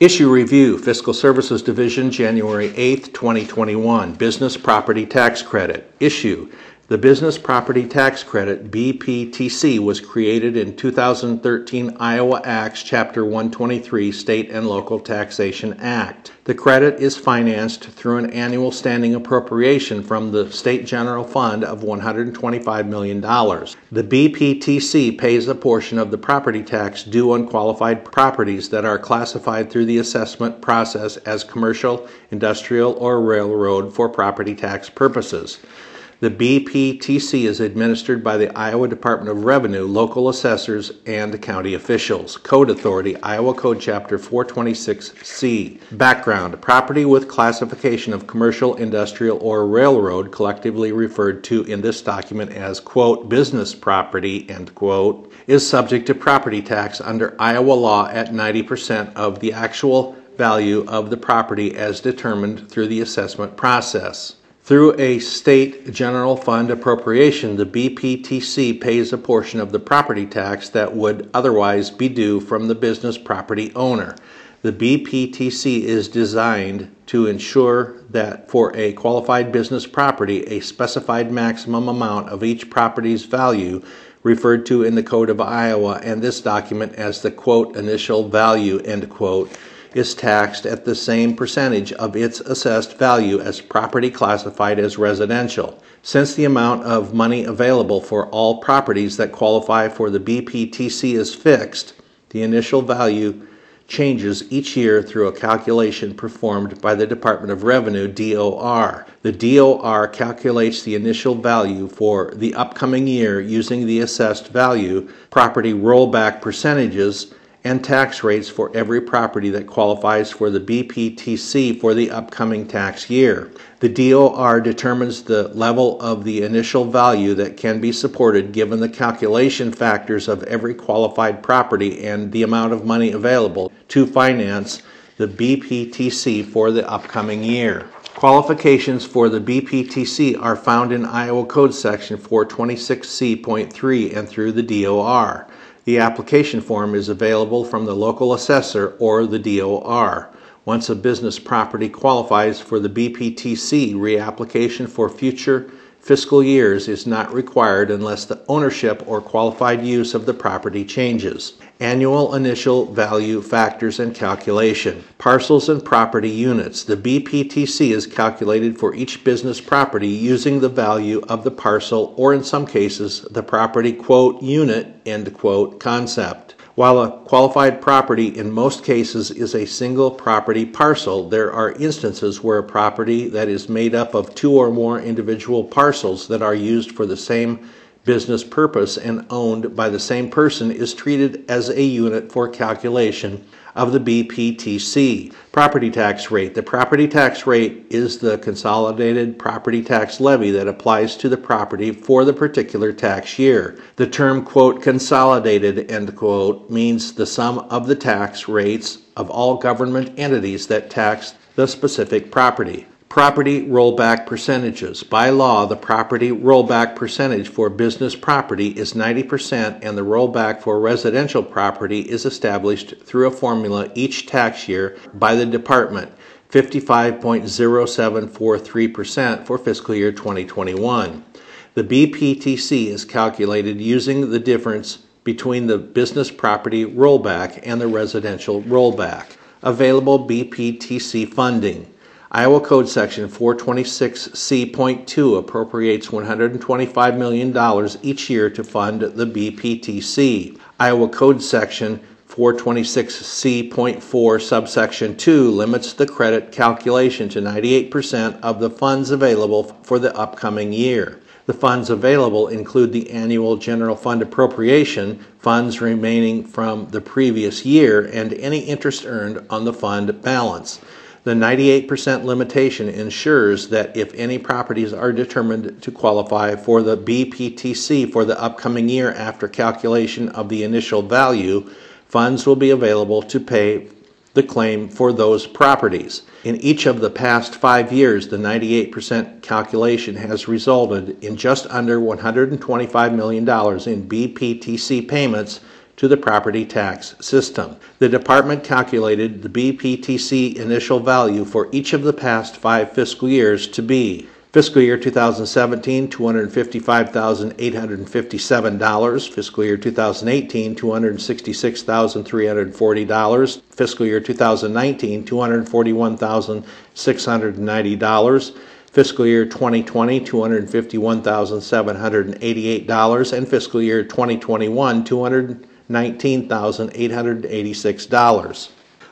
Issue Review, Fiscal Services Division, January 8, 2021. Business Property Tax Credit. Issue the Business Property Tax Credit, BPTC, was created in 2013 Iowa Acts Chapter 123 State and Local Taxation Act. The credit is financed through an annual standing appropriation from the State General Fund of $125 million. The BPTC pays a portion of the property tax due on qualified properties that are classified through the assessment process as commercial, industrial, or railroad for property tax purposes. The BPTC is administered by the Iowa Department of Revenue, local assessors, and county officials. Code Authority, Iowa Code Chapter 426C. Background Property with classification of commercial, industrial, or railroad, collectively referred to in this document as, quote, business property, end quote, is subject to property tax under Iowa law at 90% of the actual value of the property as determined through the assessment process. Through a state general fund appropriation, the BPTC pays a portion of the property tax that would otherwise be due from the business property owner. The BPTC is designed to ensure that for a qualified business property, a specified maximum amount of each property's value referred to in the Code of Iowa and this document as the quote initial value end quote is taxed at the same percentage of its assessed value as property classified as residential. Since the amount of money available for all properties that qualify for the BPTC is fixed, the initial value changes each year through a calculation performed by the Department of Revenue DOR. The DOR calculates the initial value for the upcoming year using the assessed value, property rollback percentages, and tax rates for every property that qualifies for the BPTC for the upcoming tax year. The DOR determines the level of the initial value that can be supported given the calculation factors of every qualified property and the amount of money available to finance the BPTC for the upcoming year. Qualifications for the BPTC are found in Iowa Code Section 426C.3 and through the DOR. The application form is available from the local assessor or the DOR. Once a business property qualifies for the BPTC, reapplication for future fiscal years is not required unless the ownership or qualified use of the property changes. Annual initial value factors and calculation. Parcels and property units. The BPTC is calculated for each business property using the value of the parcel or in some cases the property quote unit end quote concept. While a qualified property in most cases is a single property parcel, there are instances where a property that is made up of two or more individual parcels that are used for the same business purpose and owned by the same person is treated as a unit for calculation of the BPTC. Property tax rate. The property tax rate is the consolidated property tax levy that applies to the property for the particular tax year. The term, quote, consolidated, end quote, means the sum of the tax rates of all government entities that tax the specific property. Property rollback percentages. By law, the property rollback percentage for business property is 90% and the rollback for residential property is established through a formula each tax year by the department, 55.0743% for fiscal year 2021. The BPTC is calculated using the difference between the business property rollback and the residential rollback. Available BPTC funding. Iowa Code Section 426C.2 appropriates $125 million each year to fund the BPTC. Iowa Code Section 426C.4 subsection 2 limits the credit calculation to 98% of the funds available for the upcoming year. The funds available include the annual general fund appropriation, funds remaining from the previous year, and any interest earned on the fund balance. The 98% limitation ensures that if any properties are determined to qualify for the BPTC for the upcoming year after calculation of the initial value, funds will be available to pay the claim for those properties. In each of the past five years, the 98% calculation has resulted in just under $125 million in BPTC payments to the property tax system. The department calculated the BPTC initial value for each of the past five fiscal years to be Fiscal year 2017, $255,857. Fiscal year 2018, $266,340. Fiscal year 2019, $241,690. Fiscal year 2020, $251,788. And fiscal year 2021, $219,886.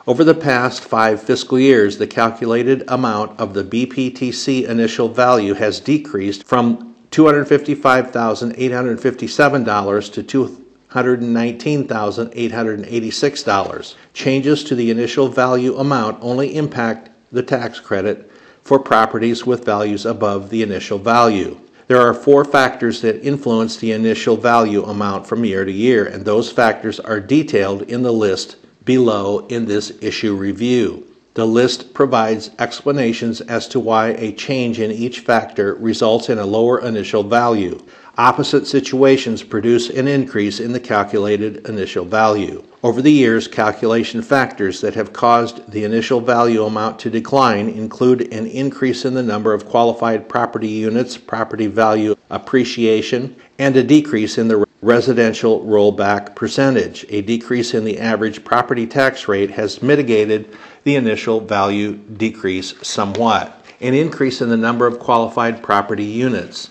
Over the past five fiscal years, the calculated amount of the BPTC initial value has decreased from $255,857 to $219,886. Changes to the initial value amount only impact the tax credit for properties with values above the initial value. There are four factors that influence the initial value amount from year to year, and those factors are detailed in the list below in this issue review. The list provides explanations as to why a change in each factor results in a lower initial value. Opposite situations produce an increase in the calculated initial value. Over the years, calculation factors that have caused the initial value amount to decline include an increase in the number of qualified property units, property value appreciation, and a decrease in the residential rollback percentage. A decrease in the average property tax rate has mitigated the initial value decrease somewhat. An increase in the number of qualified property units.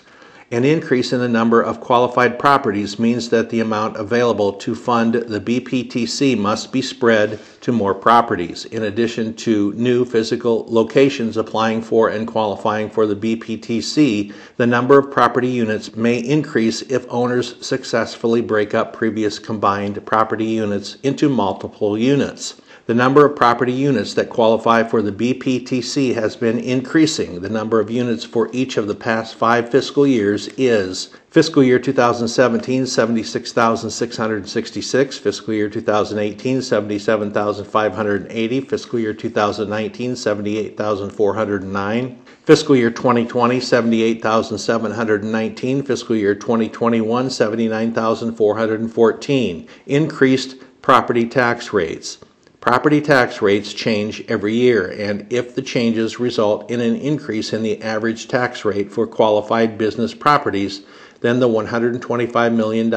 An increase in the number of qualified properties means that the amount available to fund the BPTC must be spread to more properties. In addition to new physical locations applying for and qualifying for the BPTC, the number of property units may increase if owners successfully break up previous combined property units into multiple units. The number of property units that qualify for the BPTC has been increasing. The number of units for each of the past five fiscal years is fiscal year 2017, 76,666, fiscal year 2018, 77,580, fiscal year 2019, 78,409. Fiscal year 2020, 78,719. Fiscal year 2021, 79,414. Increased property tax rates. Property tax rates change every year, and if the changes result in an increase in the average tax rate for qualified business properties, then the $125 million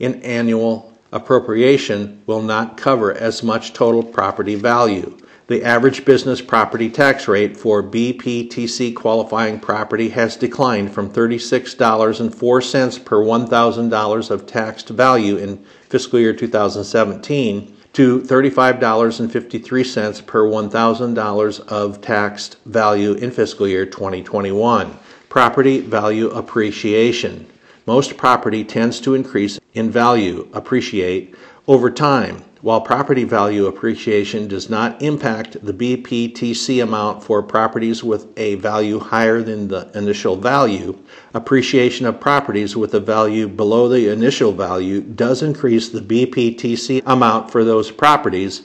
in annual appropriation will not cover as much total property value. The average business property tax rate for BPTC qualifying property has declined from $36.04 per $1,000 of taxed value in fiscal year 2017 to $35.53 per $1,000 of taxed value in fiscal year 2021. Property value appreciation. Most property tends to increase in value, appreciate, over time. While property value appreciation does not impact the BPTC amount for properties with a value higher than the initial value, appreciation of properties with a value below the initial value does increase the BPTC amount for those properties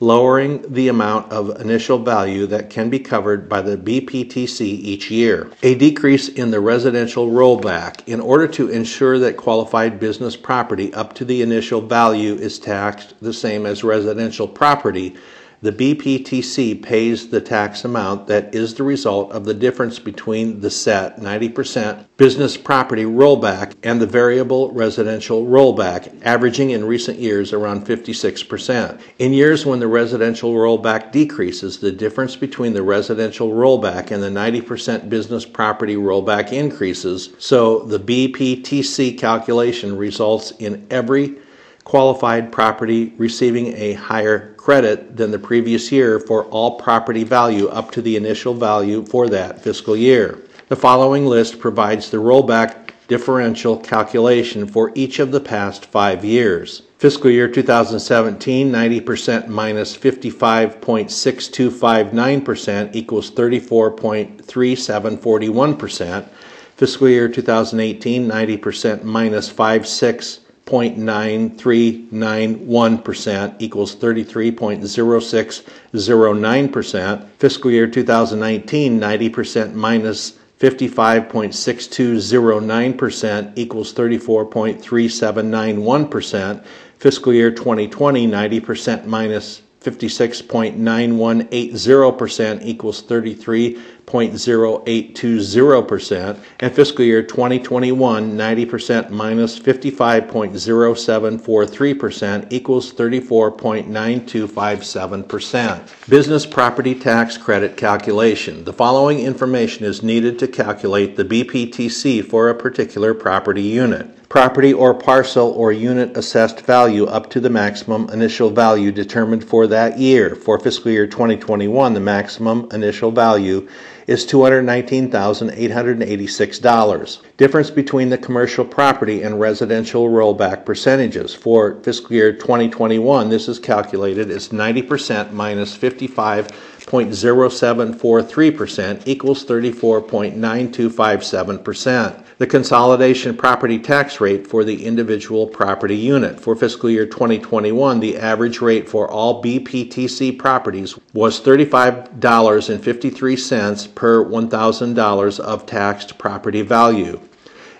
lowering the amount of initial value that can be covered by the BPTC each year. A decrease in the residential rollback. In order to ensure that qualified business property up to the initial value is taxed the same as residential property, the BPTC pays the tax amount that is the result of the difference between the set 90% business property rollback and the variable residential rollback, averaging in recent years around 56%. In years when the residential rollback decreases, the difference between the residential rollback and the 90% business property rollback increases, so the BPTC calculation results in every qualified property receiving a higher credit than the previous year for all property value up to the initial value for that fiscal year. The following list provides the rollback differential calculation for each of the past five years. Fiscal year 2017, 90% minus 55.6259% equals 34.3741%. Fiscal year 2018, 90% minus 56 0.9391% equals 33.0609%. Fiscal year 2019, 90% minus 55.6209% equals 34.3791%. Fiscal year 2020, 90% minus 56.9180% equals 33.0820%. And fiscal year 2021, 90% minus 55.0743% equals 34.9257%. Business property tax credit calculation. The following information is needed to calculate the BPTC for a particular property unit property or parcel or unit assessed value up to the maximum initial value determined for that year. For fiscal year 2021, the maximum initial value is $219,886. Difference between the commercial property and residential rollback percentages. For fiscal year 2021, this is calculated as 90% minus 55.0743% equals 34.9257%. The consolidation property tax rate for the individual property unit. For fiscal year 2021, the average rate for all BPTC properties was $35.53 per $1,000 of taxed property value.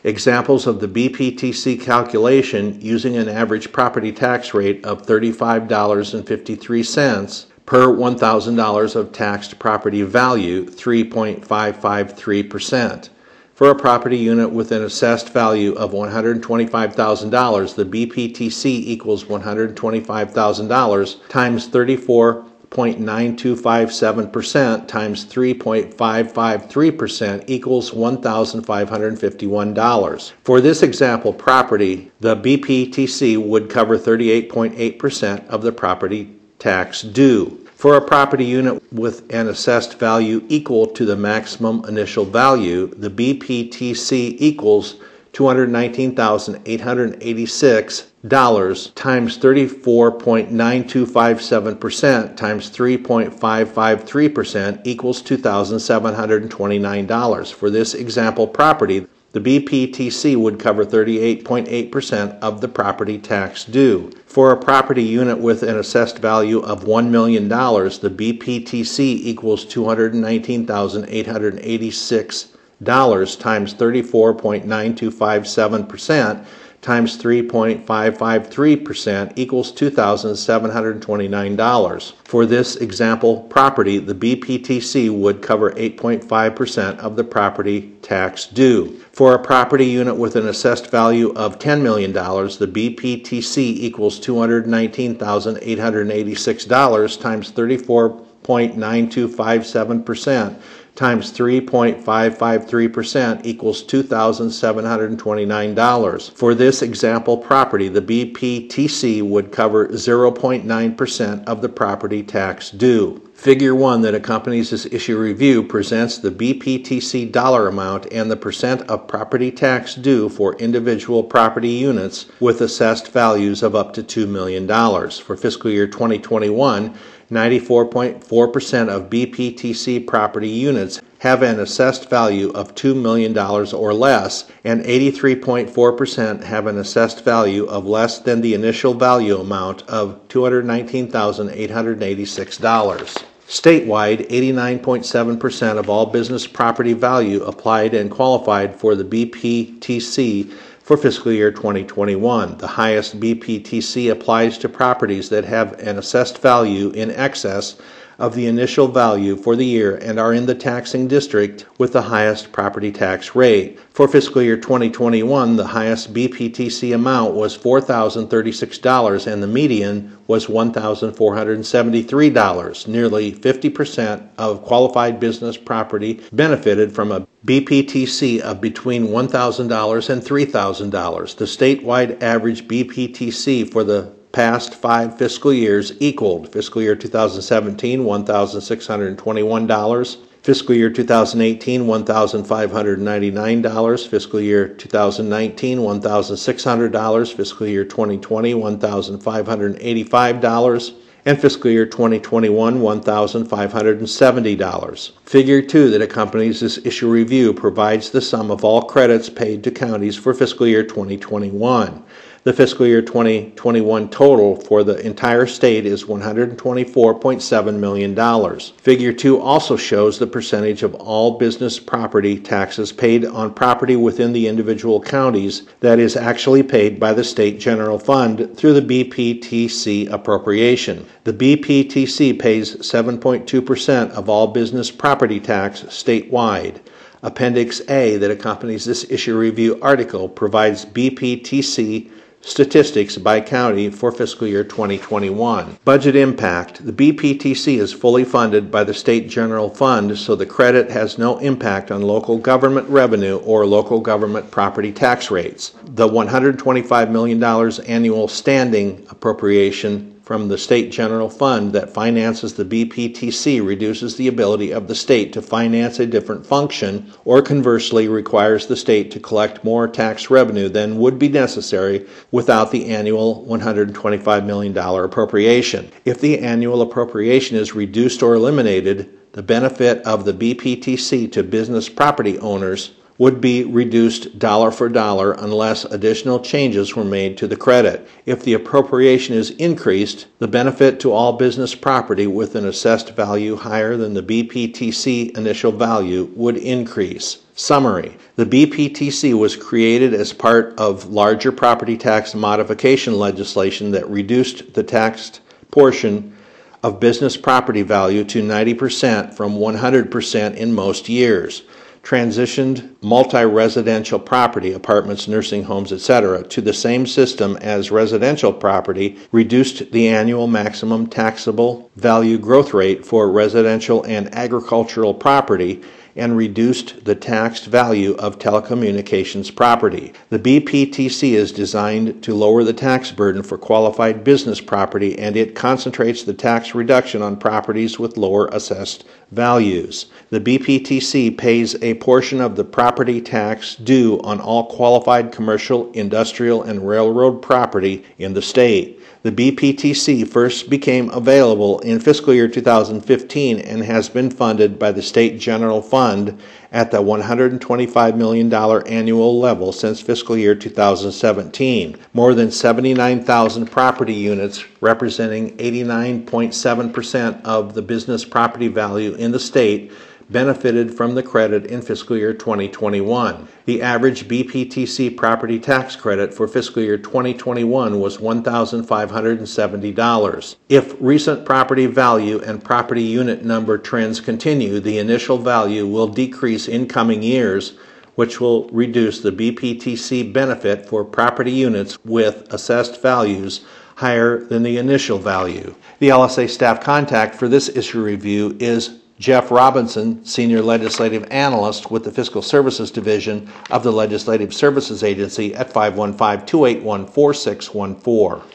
Examples of the BPTC calculation using an average property tax rate of $35.53 per $1,000 of taxed property value, 3.553%. For a property unit with an assessed value of $125,000, the BPTC equals $125,000 times 34.9257% times 3.553% equals $1,551. For this example property, the BPTC would cover 38.8% of the property tax due. For a property unit with an assessed value equal to the maximum initial value, the BPTC equals $219,886 times 34.9257% times 3.553% equals $2,729. For this example property, the BPTC would cover 38.8% of the property tax due. For a property unit with an assessed value of $1 million, the BPTC equals $219,886 times 34.9257% times 3.553% equals $2,729. For this example property, the BPTC would cover 8.5% of the property tax due. For a property unit with an assessed value of $10 million, the BPTC equals $219,886 times 34.9257% times 3.553% equals $2,729. For this example property, the BPTC would cover 0.9% of the property tax due. Figure 1 that accompanies this issue review presents the BPTC dollar amount and the percent of property tax due for individual property units with assessed values of up to $2 million. For fiscal year 2021, 94.4% of BPTC property units have an assessed value of $2 million or less, and 83.4% have an assessed value of less than the initial value amount of $219,886. Statewide, 89.7% of all business property value applied and qualified for the BPTC for fiscal year 2021. The highest BPTC applies to properties that have an assessed value in excess of the initial value for the year and are in the taxing district with the highest property tax rate. For fiscal year 2021, the highest BPTC amount was $4,036 and the median was $1,473. Nearly 50% of qualified business property benefited from a BPTC of between $1,000 and $3,000. The statewide average BPTC for the past five fiscal years equaled. Fiscal year 2017 $1,621, fiscal year 2018 $1,599, fiscal year 2019 $1,600, fiscal year 2020 $1,585, and fiscal year 2021 $1,570. Figure 2 that accompanies this issue review provides the sum of all credits paid to counties for fiscal year 2021. The fiscal year 2021 total for the entire state is $124.7 million. Figure 2 also shows the percentage of all business property taxes paid on property within the individual counties that is actually paid by the state general fund through the BPTC appropriation. The BPTC pays 7.2% of all business property tax statewide. Appendix A that accompanies this issue review article provides BPTC statistics by county for fiscal year 2021. Budget impact The BPTC is fully funded by the State General Fund, so the credit has no impact on local government revenue or local government property tax rates. The $125 million annual standing appropriation from the state general fund that finances the BPTC reduces the ability of the state to finance a different function or conversely requires the state to collect more tax revenue than would be necessary without the annual $125 million appropriation. If the annual appropriation is reduced or eliminated, the benefit of the BPTC to business property owners would be reduced dollar for dollar unless additional changes were made to the credit. If the appropriation is increased, the benefit to all business property with an assessed value higher than the BPTC initial value would increase. Summary The BPTC was created as part of larger property tax modification legislation that reduced the taxed portion of business property value to 90% from 100% in most years transitioned multi-residential property, apartments, nursing homes, etc., to the same system as residential property, reduced the annual maximum taxable value growth rate for residential and agricultural property, and reduced the taxed value of telecommunications property. The BPTC is designed to lower the tax burden for qualified business property and it concentrates the tax reduction on properties with lower assessed values. The BPTC pays a portion of the property tax due on all qualified commercial, industrial, and railroad property in the state. The BPTC first became available in fiscal year 2015 and has been funded by the State General Fund at the $125 million annual level since fiscal year 2017. More than 79,000 property units, representing 89.7% of the business property value in the state, benefited from the credit in fiscal year 2021. The average BPTC property tax credit for fiscal year 2021 was $1,570. If recent property value and property unit number trends continue, the initial value will decrease in coming years which will reduce the BPTC benefit for property units with assessed values higher than the initial value. The LSA staff contact for this issue review is Jeff Robinson, Senior Legislative Analyst with the Fiscal Services Division of the Legislative Services Agency at 515 281 4614.